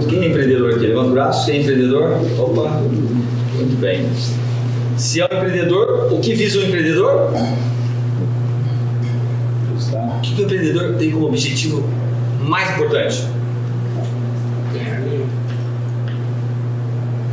Quem é empreendedor aqui? Levanta o braço. Quem é empreendedor? Opa, muito bem. Se é um empreendedor, o que visa o empreendedor? O que o empreendedor tem como objetivo mais importante?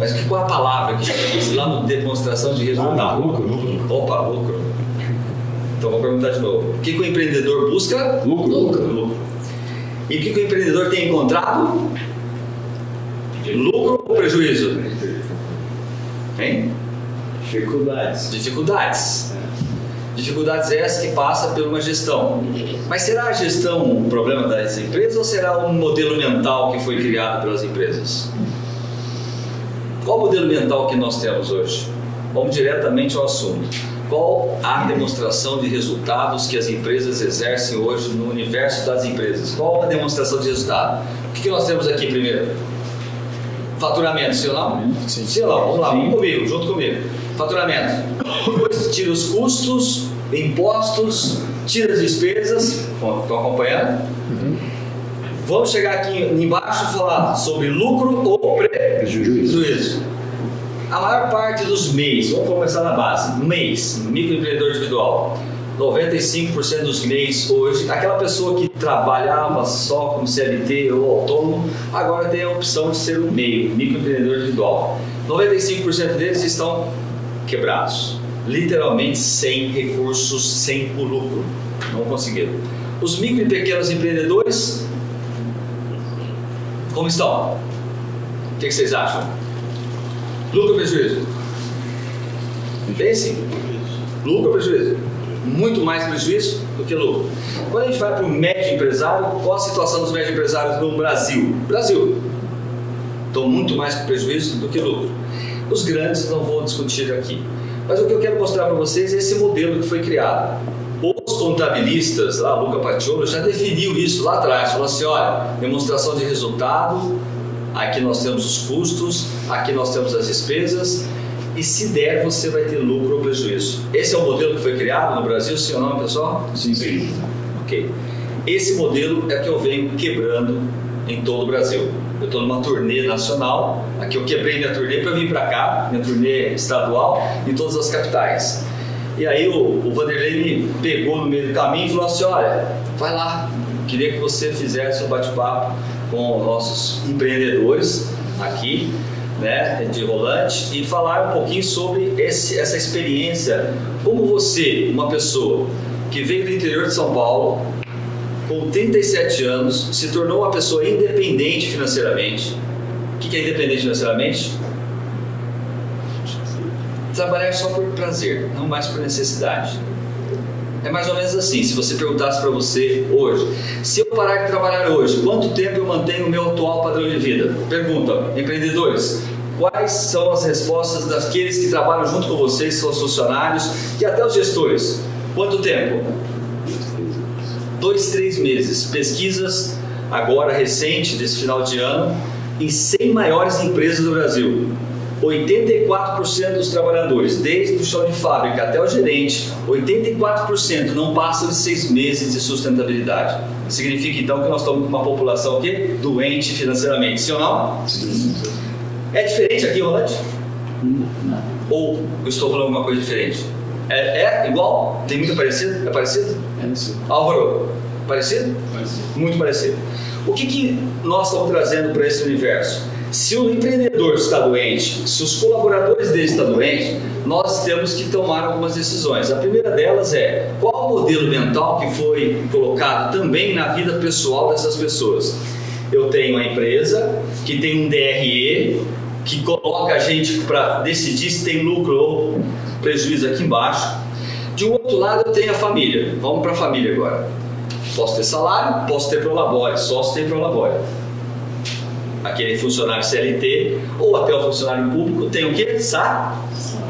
Mas que qual a palavra que já disse lá no demonstração de resultado? Ah, lucro, lucro. Opa, lucro. Então vou perguntar de novo. O que, que o empreendedor busca? Lucro. Lucro. E o que, que o empreendedor tem encontrado? Lucro ou prejuízo? Hein? Dificuldades. Dificuldades. Dificuldades essas que passa por uma gestão. Mas será a gestão um problema das empresas ou será um modelo mental que foi criado pelas empresas? Qual o modelo mental que nós temos hoje? Vamos diretamente ao assunto. Qual a demonstração de resultados que as empresas exercem hoje no universo das empresas? Qual a demonstração de resultado? O que, que nós temos aqui primeiro? Faturamento, ou não? Sim. Ou não? Vamos lá, vamos comigo, junto comigo. Faturamento. Depois tira os custos, impostos, tira as despesas. Estão acompanhando? Vamos chegar aqui embaixo e falar sobre lucro ou Prejuízo. prejuízo. A maior parte dos MEIs, vamos começar na base, MEIs, microempreendedor individual, 95% dos MEIs hoje, aquela pessoa que trabalhava só como CLT ou autônomo, agora tem a opção de ser um MEI, microempreendedor individual. 95% deles estão quebrados, literalmente sem recursos, sem o lucro, não conseguiram. Os micro e pequenos empreendedores, como estão? O que vocês acham? Lucro ou prejuízo? Bem sim. Lucro ou prejuízo? Muito mais prejuízo do que lucro. Quando a gente vai para o médio empresário, qual a situação dos médios empresários no Brasil? Brasil. Estão muito mais prejuízo do que lucro. Os grandes não vou discutir aqui. Mas o que eu quero mostrar para vocês é esse modelo que foi criado. Os contabilistas, lá, Luca Paciolo, já definiu isso lá atrás. Falou assim: olha, demonstração de resultado, aqui nós temos os custos, aqui nós temos as despesas, e se der, você vai ter lucro ou prejuízo. Esse é o modelo que foi criado no Brasil, sim ou não, pessoal? Sim, sim. Ok. Esse modelo é que eu venho quebrando em todo o Brasil. Eu estou numa turnê nacional, aqui eu quebrei minha turnê para vir para cá, minha turnê estadual, em todas as capitais. E aí o, o Vanderlei me pegou no meio do caminho e falou assim, olha, vai lá, queria que você fizesse um bate-papo com nossos empreendedores aqui, né, de Rolante, e falar um pouquinho sobre esse, essa experiência, como você, uma pessoa que veio do interior de São Paulo, com 37 anos, se tornou uma pessoa independente financeiramente. O que é independente financeiramente? Trabalhar só por prazer, não mais por necessidade. É mais ou menos assim, se você perguntasse para você hoje, se eu parar de trabalhar hoje, quanto tempo eu mantenho o meu atual padrão de vida? Pergunta, empreendedores, quais são as respostas daqueles que trabalham junto com vocês, são os funcionários e até os gestores? Quanto tempo? dois, três meses. Pesquisas agora recente desse final de ano em 100 maiores empresas do Brasil. 84% dos trabalhadores, desde o chão de fábrica até o gerente, 84% não passam de seis meses de sustentabilidade. Significa então que nós estamos com uma população aqui doente financeiramente, sim ou não? Sim. É diferente aqui, Rolante? Ou eu estou falando alguma coisa diferente? É, é igual? Tem muito parecido? É parecido? É sim. Álvaro, parecido? Muito parecido. O que, que nós estamos trazendo para esse universo? Se o empreendedor está doente, se os colaboradores dele estão doentes, nós temos que tomar algumas decisões. A primeira delas é qual o modelo mental que foi colocado também na vida pessoal dessas pessoas. Eu tenho uma empresa que tem um DRE que coloca a gente para decidir se tem lucro ou prejuízo aqui embaixo. De um outro lado, eu tenho a família. Vamos para a família agora. Posso ter salário, posso ter prolabore, sócio tem prolabore. Aquele funcionário CLT ou até o funcionário público tem o quê? Sa?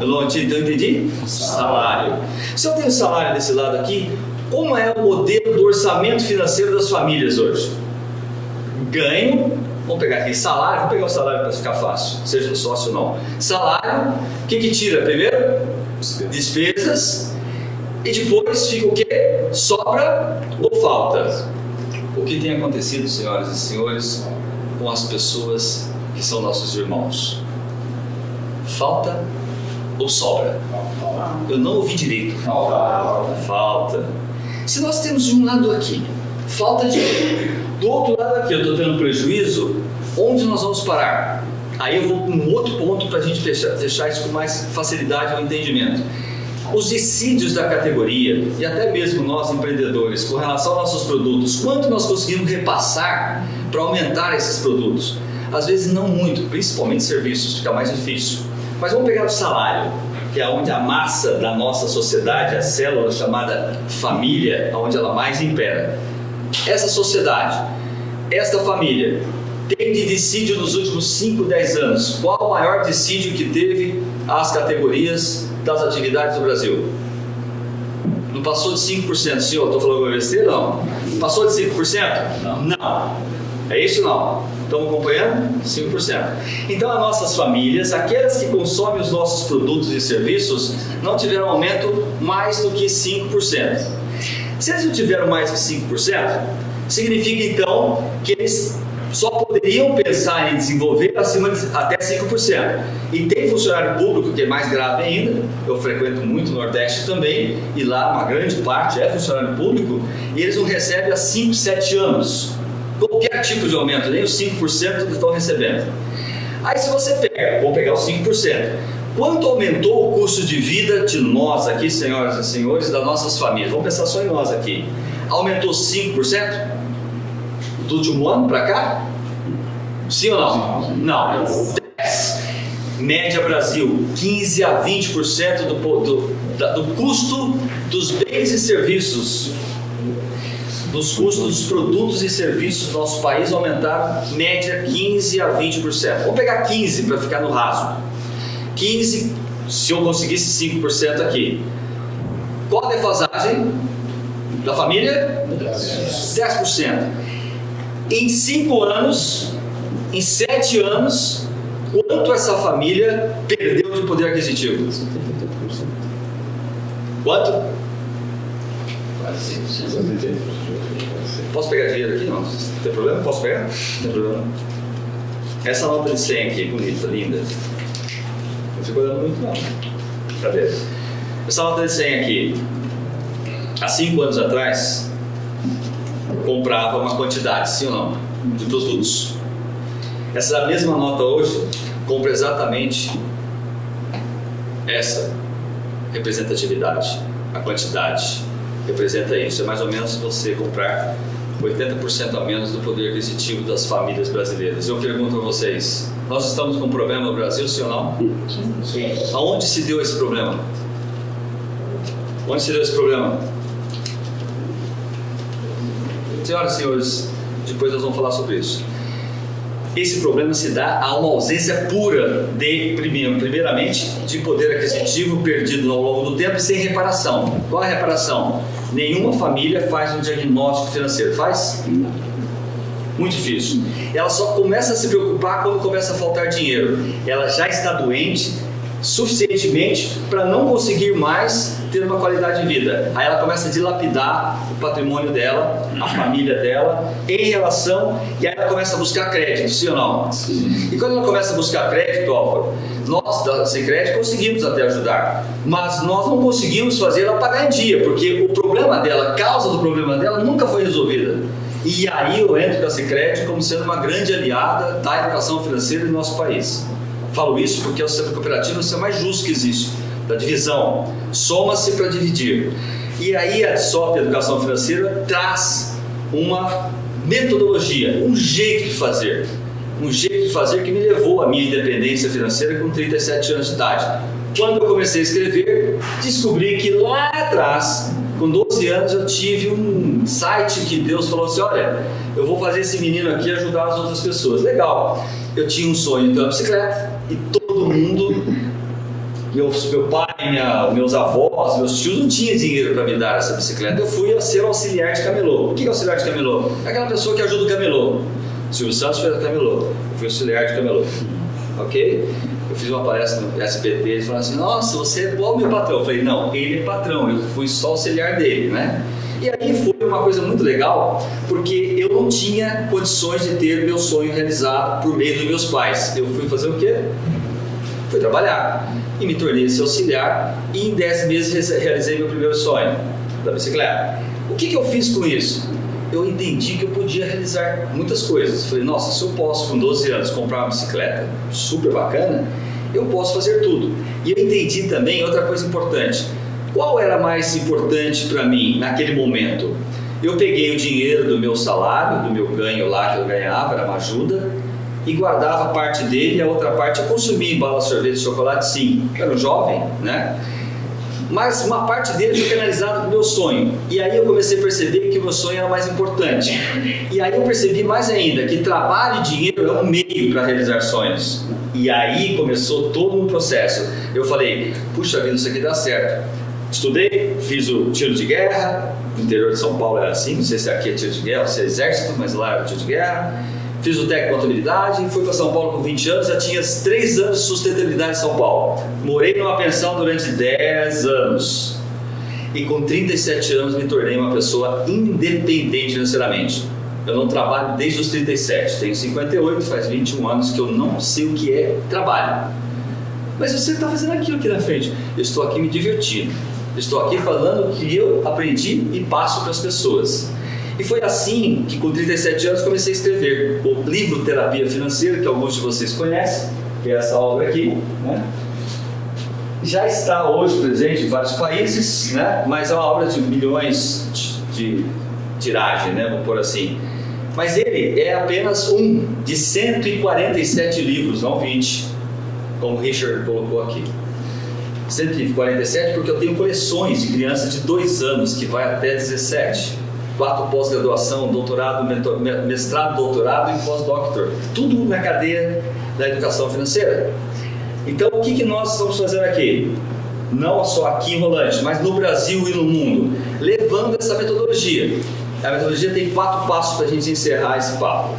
Eu não entendi? Salário. Se eu tenho salário desse lado aqui, como é o modelo do orçamento financeiro das famílias hoje? Ganho, vamos pegar aqui salário, vamos pegar o salário para ficar fácil, seja sócio ou não. Salário, o que, que tira primeiro? Despesas. E depois fica o quê? Sobra ou falta? O que tem acontecido, senhoras e senhores, com as pessoas que são nossos irmãos? Falta ou sobra? Eu não ouvi direito. Falta. Falta. Se nós temos de um lado aqui, falta de. Do outro lado aqui, eu estou tendo prejuízo, onde nós vamos parar? Aí eu vou para um outro ponto para a gente fechar, fechar isso com mais facilidade ao entendimento. Os dissídios da categoria e até mesmo nós empreendedores com relação aos nossos produtos, quanto nós conseguimos repassar para aumentar esses produtos? Às vezes não muito, principalmente serviços, fica mais difícil. Mas vamos pegar o salário, que é onde a massa da nossa sociedade, a célula chamada família, onde ela mais impera. Essa sociedade, esta família, tem de dissídio nos últimos 5, 10 anos. Qual o maior dissídio que teve as categorias das atividades do Brasil? Não passou de 5%, senhor? Estou falando besteira? Não. Passou de 5%? Não. Não. É isso não? Estamos acompanhando? 5%. Então, as nossas famílias, aquelas que consomem os nossos produtos e serviços, não tiveram aumento mais do que 5%. Se eles não tiveram mais que 5%, significa então que eles só poderiam pensar em desenvolver acima de até 5%. E tem funcionário público que é mais grave ainda, eu frequento muito o Nordeste também, e lá uma grande parte é funcionário público, e eles não recebem há 5, 7 anos. Qualquer tipo de aumento, nem os 5% que estão recebendo. Aí se você pega, vou pegar os 5%. Quanto aumentou o custo de vida de nós aqui, senhoras e senhores, das nossas famílias? Vamos pensar só em nós aqui. Aumentou 5%? Do último ano para cá? Sim ou não? Não. 10. Média Brasil, 15 a 20% do, do, do custo dos bens e serviços dos custos dos produtos e serviços do nosso país aumentaram média 15 a 20%. Vamos pegar 15 para ficar no raso. 15, se eu conseguisse 5% aqui. Qual a defasagem da família? 10%. Em 5 anos, em 7 anos, quanto essa família perdeu de poder aquisitivo? Quanto? Posso pegar dinheiro aqui? Não. Tem problema? Posso pegar? Não tem problema. Essa nota de 100 aqui, bonita, linda. Não fico olhando muito, não. Cadê? Essa nota de 100 aqui, há 5 anos atrás, comprava uma quantidade, sim ou não, de produtos. Essa mesma nota hoje compra exatamente essa representatividade, a quantidade representa isso. É mais ou menos você comprar 80% a menos do poder aquisitivo das famílias brasileiras. Eu pergunto a vocês: nós estamos com um problema no Brasil, sim ou não? Sim. Aonde se deu esse problema? Onde se deu esse problema? Senhoras e senhores, depois nós vamos falar sobre isso. Esse problema se dá a uma ausência pura de, primeiramente, de poder aquisitivo perdido ao longo do tempo sem reparação. Qual a reparação? Nenhuma família faz um diagnóstico financeiro. Faz? Muito difícil. Ela só começa a se preocupar quando começa a faltar dinheiro. Ela já está doente suficientemente para não conseguir mais ter uma qualidade de vida. Aí ela começa a dilapidar o patrimônio dela, a família dela, em relação, e aí ela começa a buscar crédito, sim ou não? Sim. E quando ela começa a buscar crédito, Álvaro, nós da Sem Crédito conseguimos até ajudar, mas nós não conseguimos fazer ela pagar em dia, porque o problema dela, a causa do problema dela nunca foi resolvida. E aí eu entro com a Sicredi como sendo uma grande aliada da educação financeira do nosso país. Falo isso porque é o sistema cooperativo é o sistema mais justo que existe, da divisão. Soma-se para dividir. E aí a SOP, Educação Financeira, traz uma metodologia, um jeito de fazer. Um jeito de fazer que me levou à minha independência financeira com 37 anos de idade. Quando eu comecei a escrever, descobri que lá atrás, com 12 anos, eu tive um site que Deus falou assim: olha, eu vou fazer esse menino aqui ajudar as outras pessoas. Legal. Eu tinha um sonho de uma bicicleta e todo mundo, meus, meu pai, minha, meus avós, meus tios, não tinha dinheiro para me dar essa bicicleta. Eu fui a ser auxiliar de camelô. O que é auxiliar de camelô? É aquela pessoa que ajuda o camelô. Silvio Santos fez a camelô. Eu fui auxiliar de camelô. Ok? Eu fiz uma palestra no SBT, ele falou assim, nossa, você é igual meu patrão. Eu falei, não, ele é patrão, eu fui só auxiliar dele, né? E aí foi uma coisa muito legal, porque eu não tinha condições de ter meu sonho realizado por meio dos meus pais. Eu fui fazer o quê? Fui trabalhar e me tornei esse auxiliar e em 10 meses realizei meu primeiro sonho da bicicleta. O que, que eu fiz com isso? Eu entendi que eu podia realizar muitas coisas. Falei, nossa, se eu posso com 12 anos comprar uma bicicleta super bacana, eu posso fazer tudo. E eu entendi também outra coisa importante. Qual era mais importante para mim naquele momento? Eu peguei o dinheiro do meu salário, do meu ganho lá que eu ganhava, era uma ajuda, e guardava parte dele a outra parte eu consumia em bala, sorvete, chocolate, sim. Eu era um jovem, né? Mas uma parte dele foi canalizada para o meu sonho. E aí eu comecei a perceber que o meu sonho era mais importante. E aí eu percebi mais ainda que trabalho e dinheiro é um meio para realizar sonhos. E aí começou todo um processo. Eu falei, puxa vida, isso aqui dá certo. Estudei, fiz o tiro de guerra, no interior de São Paulo era assim, não sei se aqui é tiro de guerra se é exército, mas lá era tiro de guerra fiz o técnico contabilidade, fui para São Paulo com 20 anos, já tinha 3 anos de sustentabilidade em São Paulo. Morei numa pensão durante 10 anos. E com 37 anos me tornei uma pessoa independente financeiramente. Eu não trabalho desde os 37, tenho 58, faz 21 anos que eu não sei o que é trabalho. Mas você está fazendo aquilo aqui na frente. Eu estou aqui me divertindo. Estou aqui falando o que eu aprendi e passo para as pessoas. E foi assim que, com 37 anos, comecei a escrever o livro Terapia Financeira, que alguns de vocês conhecem, que é essa obra aqui. Né? Já está hoje presente em vários países, né? mas é uma obra de milhões de, de tiragem, né? vamos por assim. Mas ele é apenas um de 147 livros, não 20, como Richard colocou aqui. 147 porque eu tenho coleções de crianças de 2 anos que vai até 17 quatro pós-graduação, doutorado, mestrado, doutorado e pós-doctor. Tudo na cadeia da educação financeira. Então, o que, que nós estamos fazendo aqui? Não só aqui em Rolante, mas no Brasil e no mundo, levando essa metodologia. A metodologia tem quatro passos para a gente encerrar esse papo.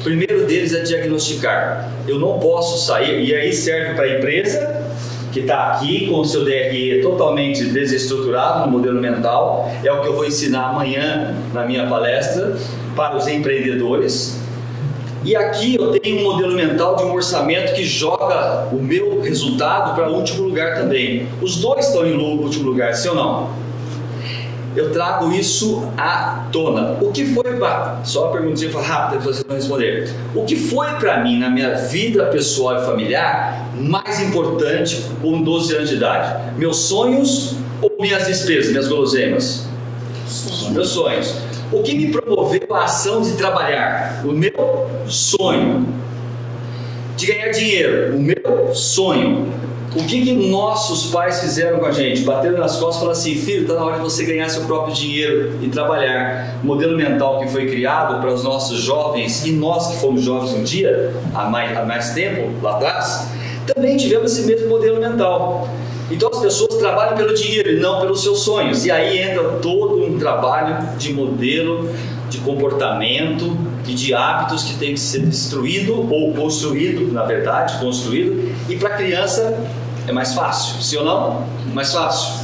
O primeiro deles é diagnosticar. Eu não posso sair, e aí serve para a empresa, que está aqui com o seu DRE totalmente desestruturado no modelo mental. É o que eu vou ensinar amanhã na minha palestra para os empreendedores. E aqui eu tenho um modelo mental de um orçamento que joga o meu resultado para o último lugar também. Os dois estão em último lugar, sim ou não? Eu trago isso à tona. O que foi para. Só uma perguntinha rápida que vocês vão responder. O que foi para mim na minha vida pessoal e familiar mais importante com 12 anos de idade? Meus sonhos ou minhas despesas, minhas guloseimas? Meus sonhos. O que me promoveu a ação de trabalhar? O meu sonho. De ganhar dinheiro? O meu sonho o que, que nossos pais fizeram com a gente? Bateram nas costas e falaram assim: filho, está na hora de você ganhar seu próprio dinheiro e trabalhar. O modelo mental que foi criado para os nossos jovens e nós que fomos jovens um dia, há mais, há mais tempo, lá atrás, também tivemos esse mesmo modelo mental. Então as pessoas trabalham pelo dinheiro e não pelos seus sonhos. E aí entra todo um trabalho de modelo, de comportamento e de hábitos que tem que ser destruído ou construído, na verdade, construído. E para a criança é mais fácil, sim ou não? Mais fácil.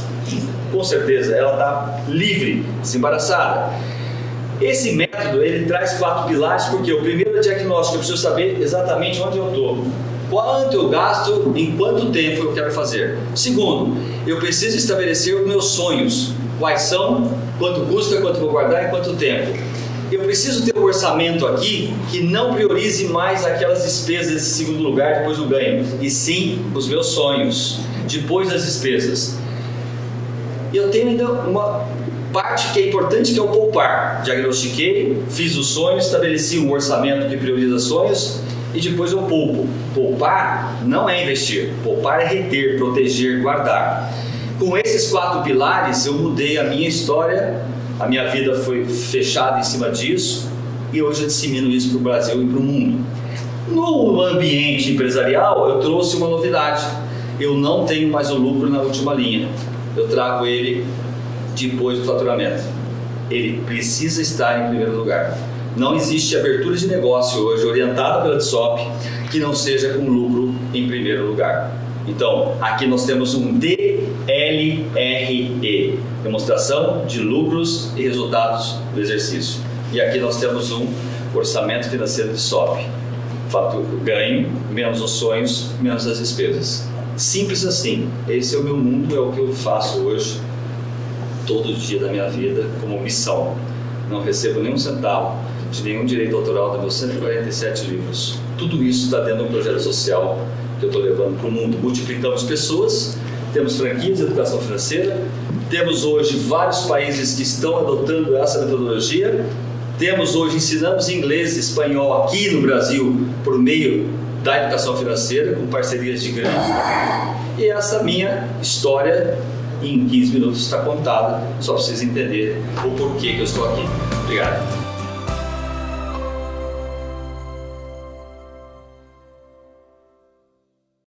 Com certeza, ela está livre, desembaraçada. Esse método ele traz quatro pilares, porque o primeiro é diagnóstico, eu preciso saber exatamente onde eu estou. Quanto eu gasto, em quanto tempo eu quero fazer. Segundo, eu preciso estabelecer os meus sonhos. Quais são, quanto custa, quanto vou guardar e quanto tempo. Eu preciso ter um orçamento aqui que não priorize mais aquelas despesas em segundo lugar depois do ganho, e sim os meus sonhos, depois das despesas. E eu tenho ainda uma parte que é importante que é o poupar. Diagnostiquei, fiz os sonhos, estabeleci um orçamento que prioriza sonhos e depois eu poupo. Poupar não é investir, poupar é reter, proteger, guardar. Com esses quatro pilares eu mudei a minha história a minha vida foi fechada em cima disso e hoje eu dissemino isso para o Brasil e para o mundo. No ambiente empresarial, eu trouxe uma novidade. Eu não tenho mais o lucro na última linha. Eu trago ele depois do faturamento. Ele precisa estar em primeiro lugar. Não existe abertura de negócio hoje orientada pela DSOP que não seja com lucro em primeiro lugar. Então, aqui nós temos um DLRE, demonstração de lucros e resultados do exercício. E aqui nós temos um orçamento financeiro de SOP. Fato ganho, menos os sonhos, menos as despesas. Simples assim. Esse é o meu mundo, é o que eu faço hoje, todo dia da minha vida, como missão. Não recebo nenhum centavo de nenhum direito autoral dos meus 147 livros. Tudo isso está dentro de um projeto social que eu estou levando para o mundo. Multiplicamos pessoas, temos franquias de educação financeira, temos hoje vários países que estão adotando essa metodologia, temos hoje, ensinamos inglês e espanhol aqui no Brasil por meio da educação financeira, com parcerias de grande. E essa minha história, em 15 minutos, está contada, só para vocês entenderem o porquê que eu estou aqui. Obrigado.